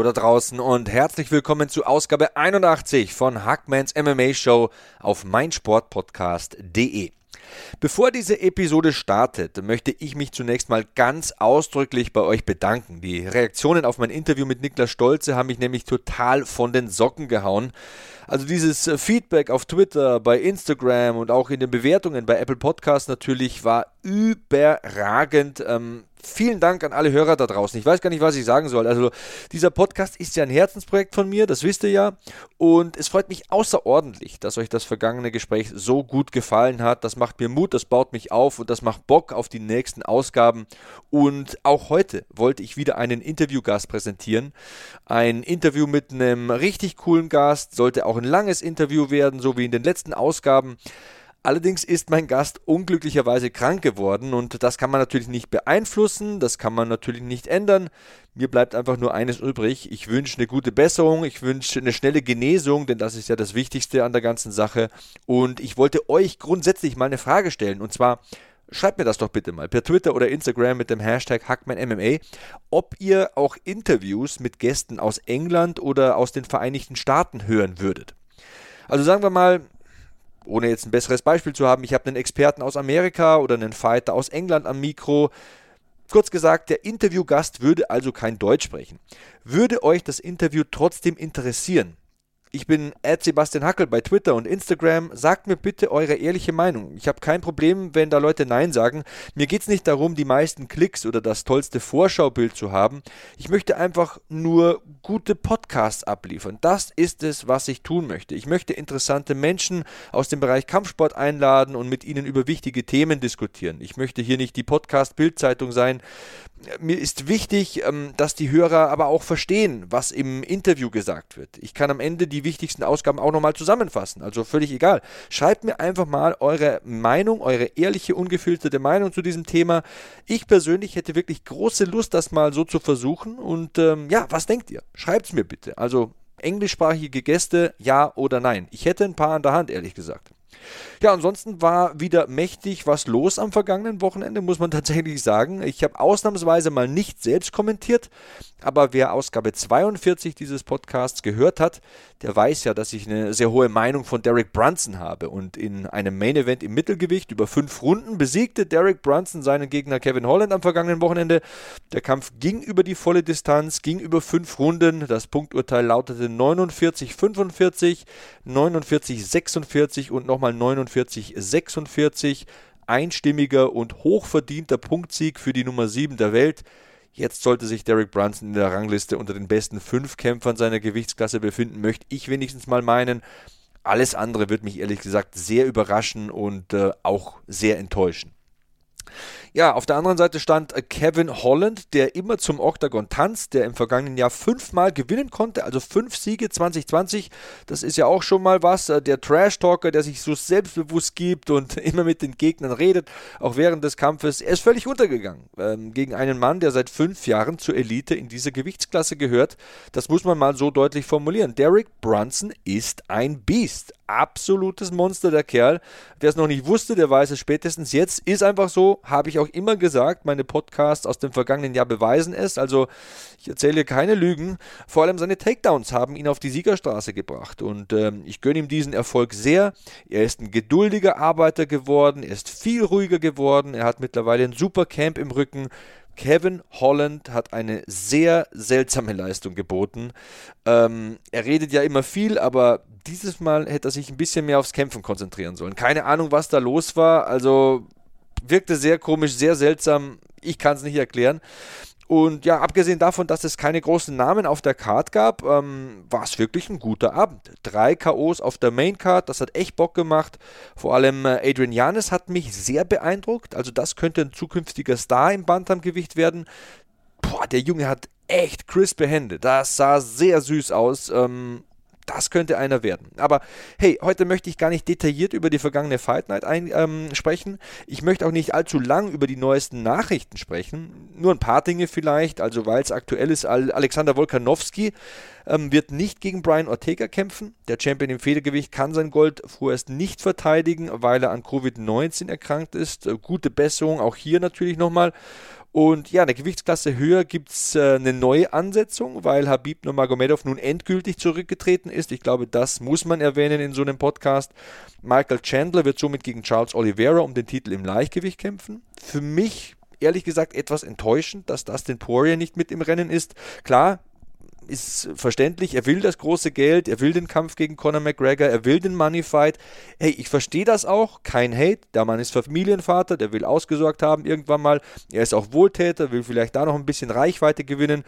Hallo da draußen und herzlich willkommen zu Ausgabe 81 von Hackmans MMA Show auf meinsportpodcast.de. Bevor diese Episode startet, möchte ich mich zunächst mal ganz ausdrücklich bei euch bedanken. Die Reaktionen auf mein Interview mit Niklas Stolze haben mich nämlich total von den Socken gehauen. Also dieses Feedback auf Twitter, bei Instagram und auch in den Bewertungen bei Apple Podcasts natürlich war überragend. Ähm, Vielen Dank an alle Hörer da draußen. Ich weiß gar nicht, was ich sagen soll. Also, dieser Podcast ist ja ein Herzensprojekt von mir, das wisst ihr ja. Und es freut mich außerordentlich, dass euch das vergangene Gespräch so gut gefallen hat. Das macht mir Mut, das baut mich auf und das macht Bock auf die nächsten Ausgaben. Und auch heute wollte ich wieder einen Interviewgast präsentieren. Ein Interview mit einem richtig coolen Gast. Sollte auch ein langes Interview werden, so wie in den letzten Ausgaben. Allerdings ist mein Gast unglücklicherweise krank geworden und das kann man natürlich nicht beeinflussen, das kann man natürlich nicht ändern. Mir bleibt einfach nur eines übrig. Ich wünsche eine gute Besserung, ich wünsche eine schnelle Genesung, denn das ist ja das Wichtigste an der ganzen Sache. Und ich wollte euch grundsätzlich mal eine Frage stellen und zwar, Schreibt mir das doch bitte mal per Twitter oder Instagram mit dem Hashtag HackmanMMA, ob ihr auch Interviews mit Gästen aus England oder aus den Vereinigten Staaten hören würdet. Also sagen wir mal, ohne jetzt ein besseres Beispiel zu haben, ich habe einen Experten aus Amerika oder einen Fighter aus England am Mikro. Kurz gesagt, der Interviewgast würde also kein Deutsch sprechen. Würde euch das Interview trotzdem interessieren? Ich bin Sebastian Hackel bei Twitter und Instagram. Sagt mir bitte eure ehrliche Meinung. Ich habe kein Problem, wenn da Leute Nein sagen. Mir geht es nicht darum, die meisten Klicks oder das tollste Vorschaubild zu haben. Ich möchte einfach nur gute Podcasts abliefern. Das ist es, was ich tun möchte. Ich möchte interessante Menschen aus dem Bereich Kampfsport einladen und mit ihnen über wichtige Themen diskutieren. Ich möchte hier nicht die Podcast-Bildzeitung sein. Mir ist wichtig, ähm, dass die Hörer aber auch verstehen, was im Interview gesagt wird. Ich kann am Ende die die wichtigsten Ausgaben auch nochmal zusammenfassen. Also völlig egal. Schreibt mir einfach mal eure Meinung, eure ehrliche, ungefilterte Meinung zu diesem Thema. Ich persönlich hätte wirklich große Lust, das mal so zu versuchen. Und ähm, ja, was denkt ihr? Schreibt es mir bitte. Also englischsprachige Gäste, ja oder nein. Ich hätte ein paar an der Hand, ehrlich gesagt. Ja, ansonsten war wieder mächtig was los am vergangenen Wochenende, muss man tatsächlich sagen. Ich habe ausnahmsweise mal nicht selbst kommentiert, aber wer Ausgabe 42 dieses Podcasts gehört hat, der weiß ja, dass ich eine sehr hohe Meinung von Derek Brunson habe. Und in einem Main Event im Mittelgewicht über fünf Runden besiegte Derek Brunson seinen Gegner Kevin Holland am vergangenen Wochenende. Der Kampf ging über die volle Distanz, ging über fünf Runden. Das Punkturteil lautete 49-45, 49-46 und nochmal 49-46. Einstimmiger und hochverdienter Punktsieg für die Nummer 7 der Welt. Jetzt sollte sich Derek Brunson in der Rangliste unter den besten fünf Kämpfern seiner Gewichtsklasse befinden, möchte ich wenigstens mal meinen. Alles andere wird mich ehrlich gesagt sehr überraschen und äh, auch sehr enttäuschen. Ja, auf der anderen Seite stand äh, Kevin Holland, der immer zum Octagon tanzt, der im vergangenen Jahr fünfmal gewinnen konnte, also fünf Siege 2020. Das ist ja auch schon mal was. Äh, der Trash-Talker, der sich so selbstbewusst gibt und immer mit den Gegnern redet, auch während des Kampfes. Er ist völlig untergegangen ähm, gegen einen Mann, der seit fünf Jahren zur Elite in dieser Gewichtsklasse gehört. Das muss man mal so deutlich formulieren. Derek Brunson ist ein Biest. Absolutes Monster, der Kerl. Wer es noch nicht wusste, der weiß es spätestens jetzt. Ist einfach so, habe ich auch immer gesagt, meine Podcasts aus dem vergangenen Jahr beweisen es. Also ich erzähle keine Lügen. Vor allem seine Takedowns haben ihn auf die Siegerstraße gebracht. Und ähm, ich gönne ihm diesen Erfolg sehr. Er ist ein geduldiger Arbeiter geworden, er ist viel ruhiger geworden, er hat mittlerweile ein super Camp im Rücken. Kevin Holland hat eine sehr seltsame Leistung geboten. Ähm, er redet ja immer viel, aber dieses Mal hätte er sich ein bisschen mehr aufs Kämpfen konzentrieren sollen. Keine Ahnung, was da los war. Also wirkte sehr komisch, sehr seltsam. Ich kann es nicht erklären. Und ja, abgesehen davon, dass es keine großen Namen auf der Card gab, ähm, war es wirklich ein guter Abend. Drei K.O.s auf der Main Card, das hat echt Bock gemacht. Vor allem äh, Adrian Janis hat mich sehr beeindruckt. Also das könnte ein zukünftiger Star im Bantamgewicht werden. Boah, der Junge hat echt crispe Hände. Das sah sehr süß aus. Ähm, das könnte einer werden. Aber hey, heute möchte ich gar nicht detailliert über die vergangene Fight Night ein, ähm, sprechen. Ich möchte auch nicht allzu lang über die neuesten Nachrichten sprechen. Nur ein paar Dinge vielleicht. Also, weil es aktuell ist, Alexander Wolkanowski ähm, wird nicht gegen Brian Ortega kämpfen. Der Champion im Federgewicht kann sein Gold vorerst nicht verteidigen, weil er an Covid-19 erkrankt ist. Äh, gute Besserung auch hier natürlich nochmal. Und ja, in der Gewichtsklasse höher gibt es äh, eine neue Ansetzung, weil Habib Nurmagomedov nun endgültig zurückgetreten ist. Ich glaube, das muss man erwähnen in so einem Podcast. Michael Chandler wird somit gegen Charles Oliveira um den Titel im Leichtgewicht kämpfen. Für mich ehrlich gesagt etwas enttäuschend, dass Dustin Poirier nicht mit im Rennen ist. Klar, ist verständlich, er will das große Geld, er will den Kampf gegen Conor McGregor, er will den Money Fight. Hey, ich verstehe das auch, kein Hate, der Mann ist Familienvater, der will ausgesorgt haben irgendwann mal. Er ist auch Wohltäter, will vielleicht da noch ein bisschen Reichweite gewinnen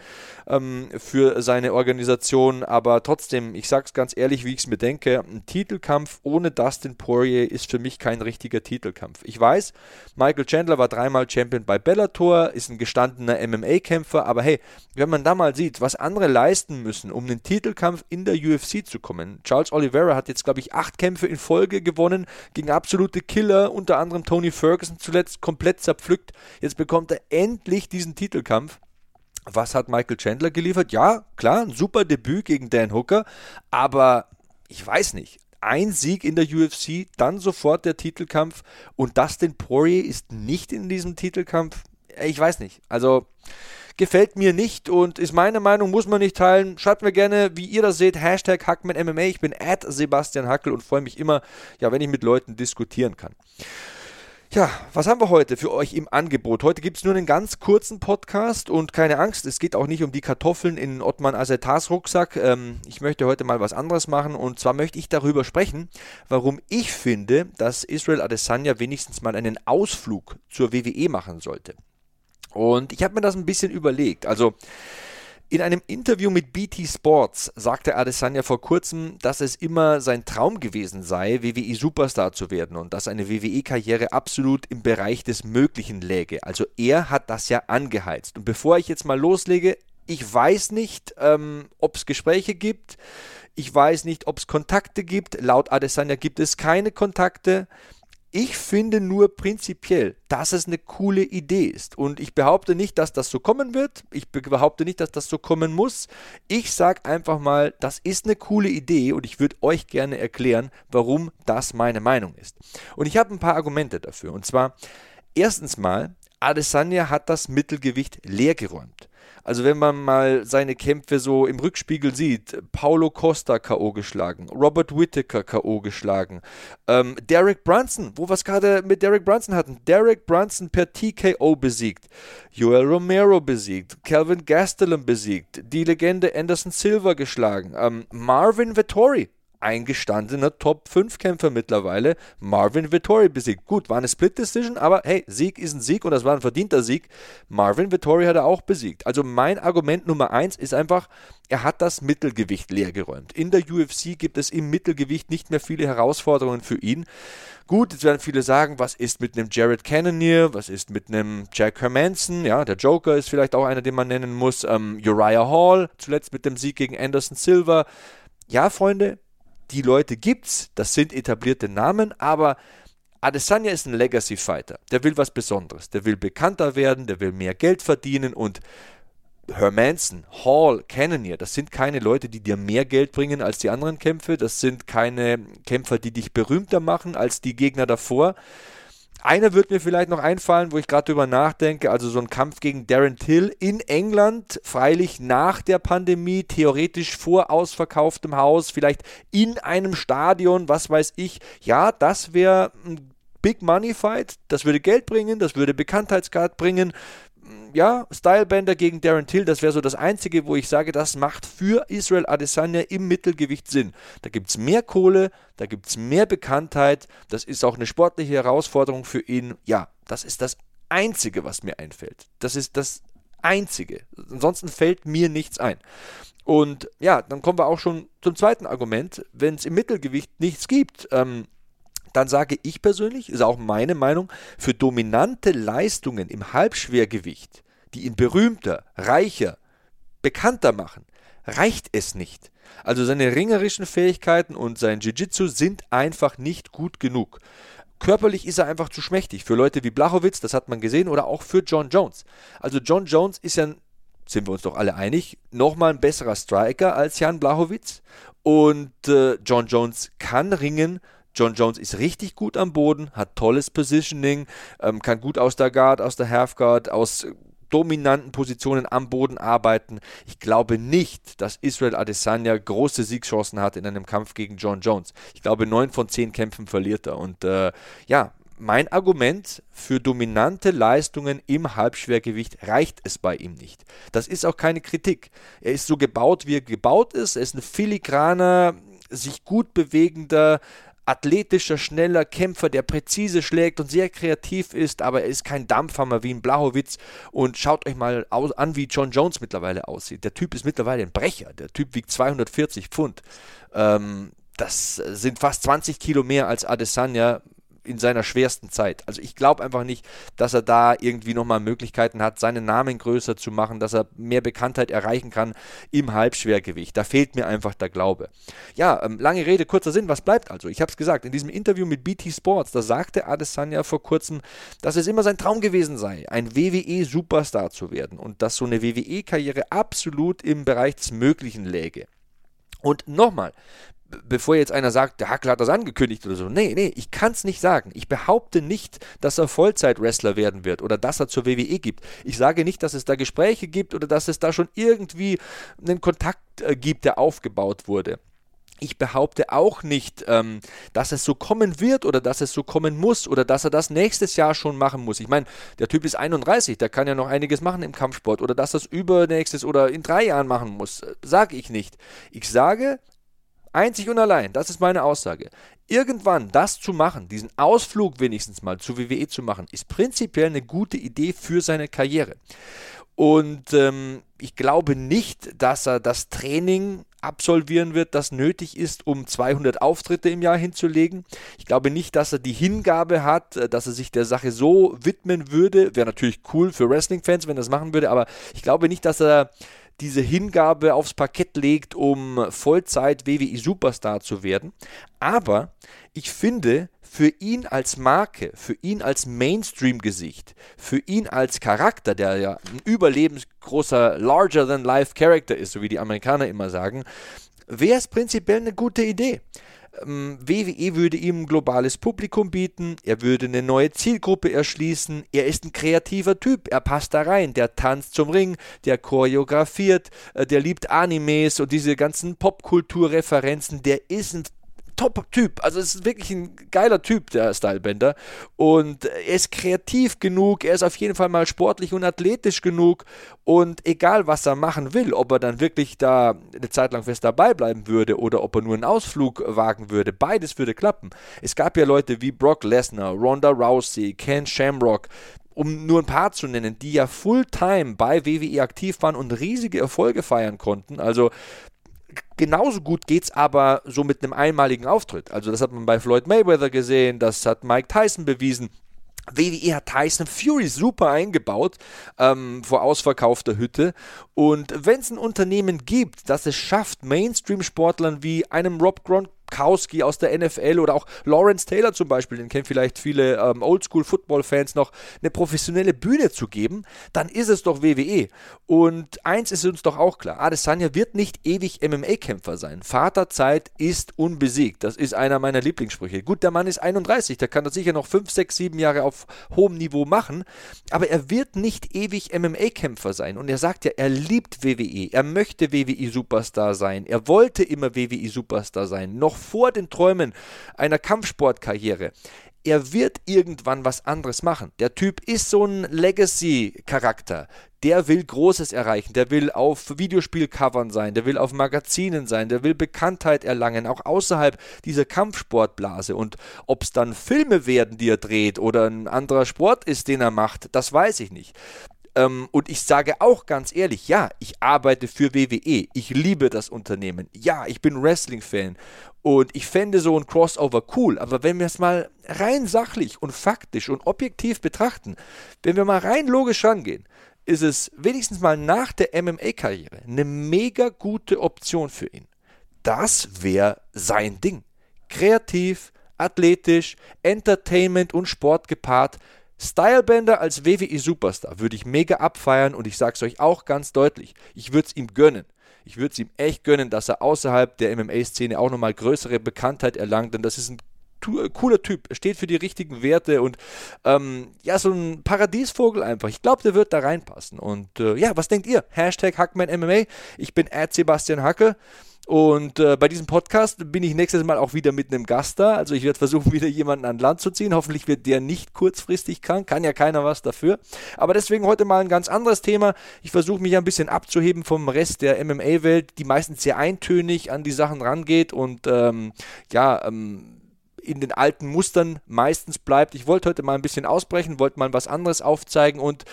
ähm, für seine Organisation, aber trotzdem, ich sage es ganz ehrlich, wie ich es mir denke, ein Titelkampf ohne Dustin Poirier ist für mich kein richtiger Titelkampf. Ich weiß, Michael Chandler war dreimal Champion bei Bellator, ist ein gestandener MMA-Kämpfer, aber hey, wenn man da mal sieht, was andere leisten, leisten müssen, um den Titelkampf in der UFC zu kommen. Charles Oliveira hat jetzt, glaube ich, acht Kämpfe in Folge gewonnen gegen absolute Killer, unter anderem Tony Ferguson zuletzt komplett zerpflückt. Jetzt bekommt er endlich diesen Titelkampf. Was hat Michael Chandler geliefert? Ja, klar, ein super Debüt gegen Dan Hooker, aber ich weiß nicht. Ein Sieg in der UFC, dann sofort der Titelkampf und Dustin Poirier ist nicht in diesem Titelkampf. Ich weiß nicht. Also gefällt mir nicht und ist meine Meinung, muss man nicht teilen. Schreibt mir gerne, wie ihr das seht. Hashtag HackmanMMA. Ich bin at Sebastian Hackel und freue mich immer, ja, wenn ich mit Leuten diskutieren kann. Ja, was haben wir heute für euch im Angebot? Heute gibt es nur einen ganz kurzen Podcast und keine Angst, es geht auch nicht um die Kartoffeln in Ottman Asetas Rucksack. Ähm, ich möchte heute mal was anderes machen und zwar möchte ich darüber sprechen, warum ich finde, dass Israel Adesanya wenigstens mal einen Ausflug zur WWE machen sollte. Und ich habe mir das ein bisschen überlegt. Also in einem Interview mit BT Sports sagte Adesanya vor kurzem, dass es immer sein Traum gewesen sei, WWE Superstar zu werden und dass eine WWE-Karriere absolut im Bereich des Möglichen läge. Also er hat das ja angeheizt. Und bevor ich jetzt mal loslege, ich weiß nicht, ähm, ob es Gespräche gibt. Ich weiß nicht, ob es Kontakte gibt. Laut Adesanya gibt es keine Kontakte. Ich finde nur prinzipiell, dass es eine coole Idee ist. Und ich behaupte nicht, dass das so kommen wird. Ich behaupte nicht, dass das so kommen muss. Ich sage einfach mal, das ist eine coole Idee und ich würde euch gerne erklären, warum das meine Meinung ist. Und ich habe ein paar Argumente dafür. Und zwar, erstens mal, Adesanya hat das Mittelgewicht leergeräumt. Also wenn man mal seine Kämpfe so im Rückspiegel sieht, Paulo Costa K.O. geschlagen, Robert Whittaker K.O. geschlagen, ähm, Derek Brunson, wo wir es gerade mit Derek Brunson hatten, Derek Brunson per TKO besiegt, Joel Romero besiegt, Calvin Gastelum besiegt, die Legende Anderson Silva geschlagen, ähm, Marvin Vettori eingestandener Top-5-Kämpfer mittlerweile, Marvin Vittori besiegt. Gut, war eine Split-Decision, aber hey, Sieg ist ein Sieg und das war ein verdienter Sieg. Marvin Vittori hat er auch besiegt. Also mein Argument Nummer 1 ist einfach, er hat das Mittelgewicht leergeräumt. In der UFC gibt es im Mittelgewicht nicht mehr viele Herausforderungen für ihn. Gut, jetzt werden viele sagen, was ist mit einem Jared Cannonier, was ist mit einem Jack Hermanson, ja, der Joker ist vielleicht auch einer, den man nennen muss, ähm, Uriah Hall, zuletzt mit dem Sieg gegen Anderson Silva. Ja, Freunde, die Leute gibt's, das sind etablierte Namen, aber Adesanya ist ein Legacy Fighter. Der will was Besonderes. Der will bekannter werden, der will mehr Geld verdienen und Hermanson, Hall, Cannonier, das sind keine Leute, die dir mehr Geld bringen als die anderen Kämpfe. Das sind keine Kämpfer, die dich berühmter machen als die Gegner davor. Einer wird mir vielleicht noch einfallen, wo ich gerade drüber nachdenke, also so ein Kampf gegen Darren Till in England, freilich nach der Pandemie, theoretisch vor ausverkauftem Haus, vielleicht in einem Stadion, was weiß ich. Ja, das wäre ein Big Money Fight, das würde Geld bringen, das würde Bekanntheitsgrad bringen ja, Stylebender gegen Darren Till, das wäre so das Einzige, wo ich sage, das macht für Israel Adesanya im Mittelgewicht Sinn. Da gibt es mehr Kohle, da gibt es mehr Bekanntheit, das ist auch eine sportliche Herausforderung für ihn. Ja, das ist das Einzige, was mir einfällt. Das ist das Einzige. Ansonsten fällt mir nichts ein. Und ja, dann kommen wir auch schon zum zweiten Argument. Wenn es im Mittelgewicht nichts gibt, ähm, dann sage ich persönlich, ist auch meine Meinung, für dominante Leistungen im Halbschwergewicht, die in berühmter, reicher, bekannter machen, reicht es nicht. Also seine ringerischen Fähigkeiten und sein Jiu-Jitsu sind einfach nicht gut genug. Körperlich ist er einfach zu schmächtig für Leute wie Blachowitz, das hat man gesehen, oder auch für John Jones. Also John Jones ist ja, sind wir uns doch alle einig, nochmal ein besserer Striker als Jan Blachowitz. Und äh, John Jones kann ringen. John Jones ist richtig gut am Boden, hat tolles Positioning, ähm, kann gut aus der Guard, aus der Half Guard, aus dominanten Positionen am Boden arbeiten. Ich glaube nicht, dass Israel Adesanya große Siegchancen hat in einem Kampf gegen John Jones. Ich glaube, neun von zehn Kämpfen verliert er. Und äh, ja, mein Argument für dominante Leistungen im Halbschwergewicht reicht es bei ihm nicht. Das ist auch keine Kritik. Er ist so gebaut, wie er gebaut ist. Er ist ein filigraner, sich gut bewegender, athletischer, schneller Kämpfer, der präzise schlägt und sehr kreativ ist, aber er ist kein Dampfhammer wie ein Blachowitz. Und schaut euch mal an, wie John Jones mittlerweile aussieht. Der Typ ist mittlerweile ein Brecher. Der Typ wiegt 240 Pfund. Ähm, das sind fast 20 Kilo mehr als Adesanya in seiner schwersten Zeit. Also ich glaube einfach nicht, dass er da irgendwie nochmal Möglichkeiten hat, seinen Namen größer zu machen, dass er mehr Bekanntheit erreichen kann im Halbschwergewicht. Da fehlt mir einfach der Glaube. Ja, ähm, lange Rede, kurzer Sinn, was bleibt also? Ich habe es gesagt, in diesem Interview mit BT Sports, da sagte Adesanya vor kurzem, dass es immer sein Traum gewesen sei, ein WWE-Superstar zu werden und dass so eine WWE-Karriere absolut im Bereich des Möglichen läge. Und nochmal, bevor jetzt einer sagt, der Hackler hat das angekündigt oder so. Nee, nee, ich kann es nicht sagen. Ich behaupte nicht, dass er Vollzeit-Wrestler werden wird oder dass er zur WWE gibt. Ich sage nicht, dass es da Gespräche gibt oder dass es da schon irgendwie einen Kontakt äh, gibt, der aufgebaut wurde. Ich behaupte auch nicht, ähm, dass es so kommen wird oder dass es so kommen muss oder dass er das nächstes Jahr schon machen muss. Ich meine, der Typ ist 31, der kann ja noch einiges machen im Kampfsport oder dass er es übernächstes oder in drei Jahren machen muss. Äh, sage ich nicht. Ich sage, Einzig und allein, das ist meine Aussage. Irgendwann das zu machen, diesen Ausflug wenigstens mal zu WWE zu machen, ist prinzipiell eine gute Idee für seine Karriere. Und ähm, ich glaube nicht, dass er das Training absolvieren wird, das nötig ist, um 200 Auftritte im Jahr hinzulegen. Ich glaube nicht, dass er die Hingabe hat, äh, dass er sich der Sache so widmen würde. Wäre natürlich cool für Wrestling-Fans, wenn er das machen würde, aber ich glaube nicht, dass er diese Hingabe aufs Parkett legt, um Vollzeit WWE Superstar zu werden. Aber ich finde, für ihn als Marke, für ihn als Mainstream-Gesicht, für ihn als Charakter, der ja ein überlebensgroßer Larger-than-Life-Character ist, so wie die Amerikaner immer sagen, wäre es prinzipiell eine gute Idee. WWE ähm, würde ihm ein globales Publikum bieten, er würde eine neue Zielgruppe erschließen, er ist ein kreativer Typ, er passt da rein, der tanzt zum Ring, der choreografiert, äh, der liebt Animes. Und diese ganzen Popkulturreferenzen, der ist ein Top-Typ. Also es ist wirklich ein geiler Typ, der Stylebender. Und er ist kreativ genug, er ist auf jeden Fall mal sportlich und athletisch genug. Und egal, was er machen will, ob er dann wirklich da eine Zeit lang fest dabei bleiben würde oder ob er nur einen Ausflug wagen würde, beides würde klappen. Es gab ja Leute wie Brock Lesnar, Ronda Rousey, Ken Shamrock, um nur ein paar zu nennen, die ja Fulltime bei WWE aktiv waren und riesige Erfolge feiern konnten. Also genauso gut geht es aber so mit einem einmaligen Auftritt. Also das hat man bei Floyd Mayweather gesehen, das hat Mike Tyson bewiesen. WWE hat Tyson Fury super eingebaut ähm, vor ausverkaufter Hütte. Und wenn es ein Unternehmen gibt, das es schafft, Mainstream-Sportlern wie einem Rob Gronkowski Gronkowski aus der NFL oder auch Lawrence Taylor zum Beispiel, den kennen vielleicht viele ähm, Oldschool-Football-Fans noch, eine professionelle Bühne zu geben, dann ist es doch WWE. Und eins ist uns doch auch klar, Adesanya wird nicht ewig MMA-Kämpfer sein. Vaterzeit ist unbesiegt. Das ist einer meiner Lieblingssprüche. Gut, der Mann ist 31, der kann das sicher noch 5, 6, 7 Jahre auf hohem Niveau machen, aber er wird nicht ewig MMA-Kämpfer sein. Und er sagt ja, er liebt WWE, er möchte WWE-Superstar sein, er wollte immer WWE-Superstar sein, noch vor den Träumen einer Kampfsportkarriere. Er wird irgendwann was anderes machen. Der Typ ist so ein Legacy-Charakter. Der will Großes erreichen. Der will auf Videospielcovern sein. Der will auf Magazinen sein. Der will Bekanntheit erlangen, auch außerhalb dieser Kampfsportblase. Und ob es dann Filme werden, die er dreht oder ein anderer Sport ist, den er macht, das weiß ich nicht. Ähm, und ich sage auch ganz ehrlich, ja, ich arbeite für WWE. Ich liebe das Unternehmen. Ja, ich bin Wrestling-Fan. Und ich fände so ein Crossover cool. Aber wenn wir es mal rein sachlich und faktisch und objektiv betrachten, wenn wir mal rein logisch rangehen, ist es wenigstens mal nach der MMA-Karriere eine mega gute Option für ihn. Das wäre sein Ding. Kreativ, athletisch, Entertainment und Sport gepaart. Stylebender als WWE Superstar würde ich mega abfeiern und ich sage es euch auch ganz deutlich, ich würde es ihm gönnen. Ich würde es ihm echt gönnen, dass er außerhalb der MMA-Szene auch nochmal größere Bekanntheit erlangt, denn das ist ein cooler Typ, steht für die richtigen Werte und ähm, ja, so ein Paradiesvogel einfach. Ich glaube, der wird da reinpassen. Und äh, ja, was denkt ihr? Hashtag HackmanMMA. Ich bin Ed Sebastian Hacke. Und äh, bei diesem Podcast bin ich nächstes Mal auch wieder mit einem Gast da. Also ich werde versuchen, wieder jemanden an Land zu ziehen. Hoffentlich wird der nicht kurzfristig krank. Kann ja keiner was dafür. Aber deswegen heute mal ein ganz anderes Thema. Ich versuche mich ein bisschen abzuheben vom Rest der MMA-Welt, die meistens sehr eintönig an die Sachen rangeht und ähm, ja, ähm, in den alten Mustern meistens bleibt. Ich wollte heute mal ein bisschen ausbrechen, wollte mal was anderes aufzeigen und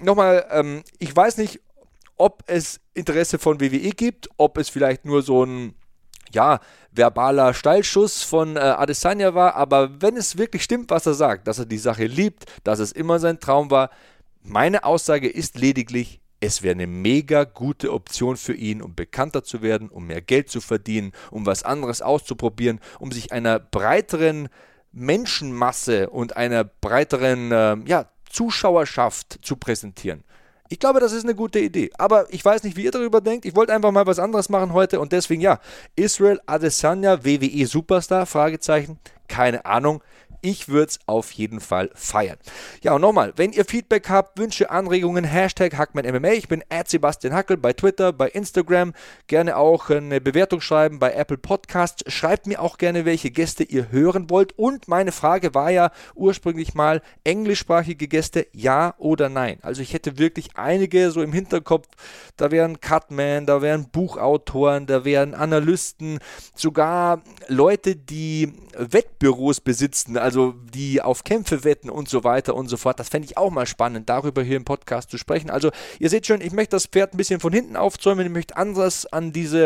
nochmal, ähm, ich weiß nicht, ob es Interesse von WWE gibt, ob es vielleicht nur so ein ja, verbaler Steilschuss von äh, Adesanya war, aber wenn es wirklich stimmt, was er sagt, dass er die Sache liebt, dass es immer sein Traum war, meine Aussage ist lediglich, es wäre eine mega gute Option für ihn, um bekannter zu werden, um mehr Geld zu verdienen, um was anderes auszuprobieren, um sich einer breiteren Menschenmasse und einer breiteren äh, ja, Zuschauerschaft zu präsentieren. Ich glaube, das ist eine gute Idee. Aber ich weiß nicht, wie ihr darüber denkt. Ich wollte einfach mal was anderes machen heute und deswegen ja. Israel Adesanya, WWE Superstar? Fragezeichen. Keine Ahnung. Ich würde es auf jeden Fall feiern. Ja, und nochmal, wenn ihr Feedback habt, Wünsche, Anregungen, Hashtag HackmanMMA. Ich bin Sebastian Hackel bei Twitter, bei Instagram. Gerne auch eine Bewertung schreiben bei Apple Podcasts. Schreibt mir auch gerne, welche Gäste ihr hören wollt. Und meine Frage war ja ursprünglich mal, englischsprachige Gäste, ja oder nein? Also ich hätte wirklich einige so im Hinterkopf. Da wären Cutman, da wären Buchautoren, da wären Analysten, sogar Leute, die Wettbüros besitzen. Also also die auf Kämpfe wetten und so weiter und so fort. Das fände ich auch mal spannend, darüber hier im Podcast zu sprechen. Also ihr seht schon, ich möchte das Pferd ein bisschen von hinten aufzäumen, ich möchte anders an dieses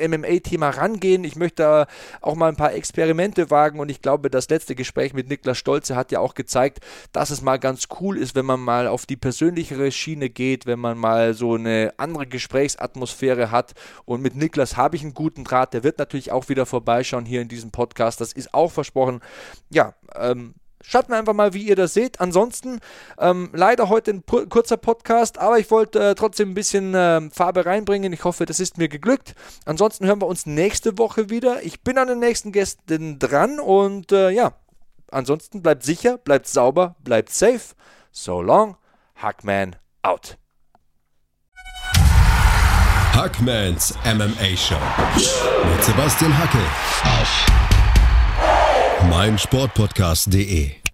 MMA-Thema rangehen, ich möchte da auch mal ein paar Experimente wagen und ich glaube, das letzte Gespräch mit Niklas Stolze hat ja auch gezeigt, dass es mal ganz cool ist, wenn man mal auf die persönlichere Schiene geht, wenn man mal so eine andere Gesprächsatmosphäre hat und mit Niklas habe ich einen guten Draht, der wird natürlich auch wieder vorbeischauen hier in diesem Podcast, das ist auch versprochen. Ja, ähm, Schreibt mir einfach mal, wie ihr das seht. Ansonsten ähm, leider heute ein kurzer Podcast, aber ich wollte äh, trotzdem ein bisschen äh, Farbe reinbringen. Ich hoffe, das ist mir geglückt. Ansonsten hören wir uns nächste Woche wieder. Ich bin an den nächsten Gästen dran und äh, ja, ansonsten bleibt sicher, bleibt sauber, bleibt safe. So long, Hackman out. Hackmans MMA Show mit Sebastian Hacke auf meinsportpodcast.de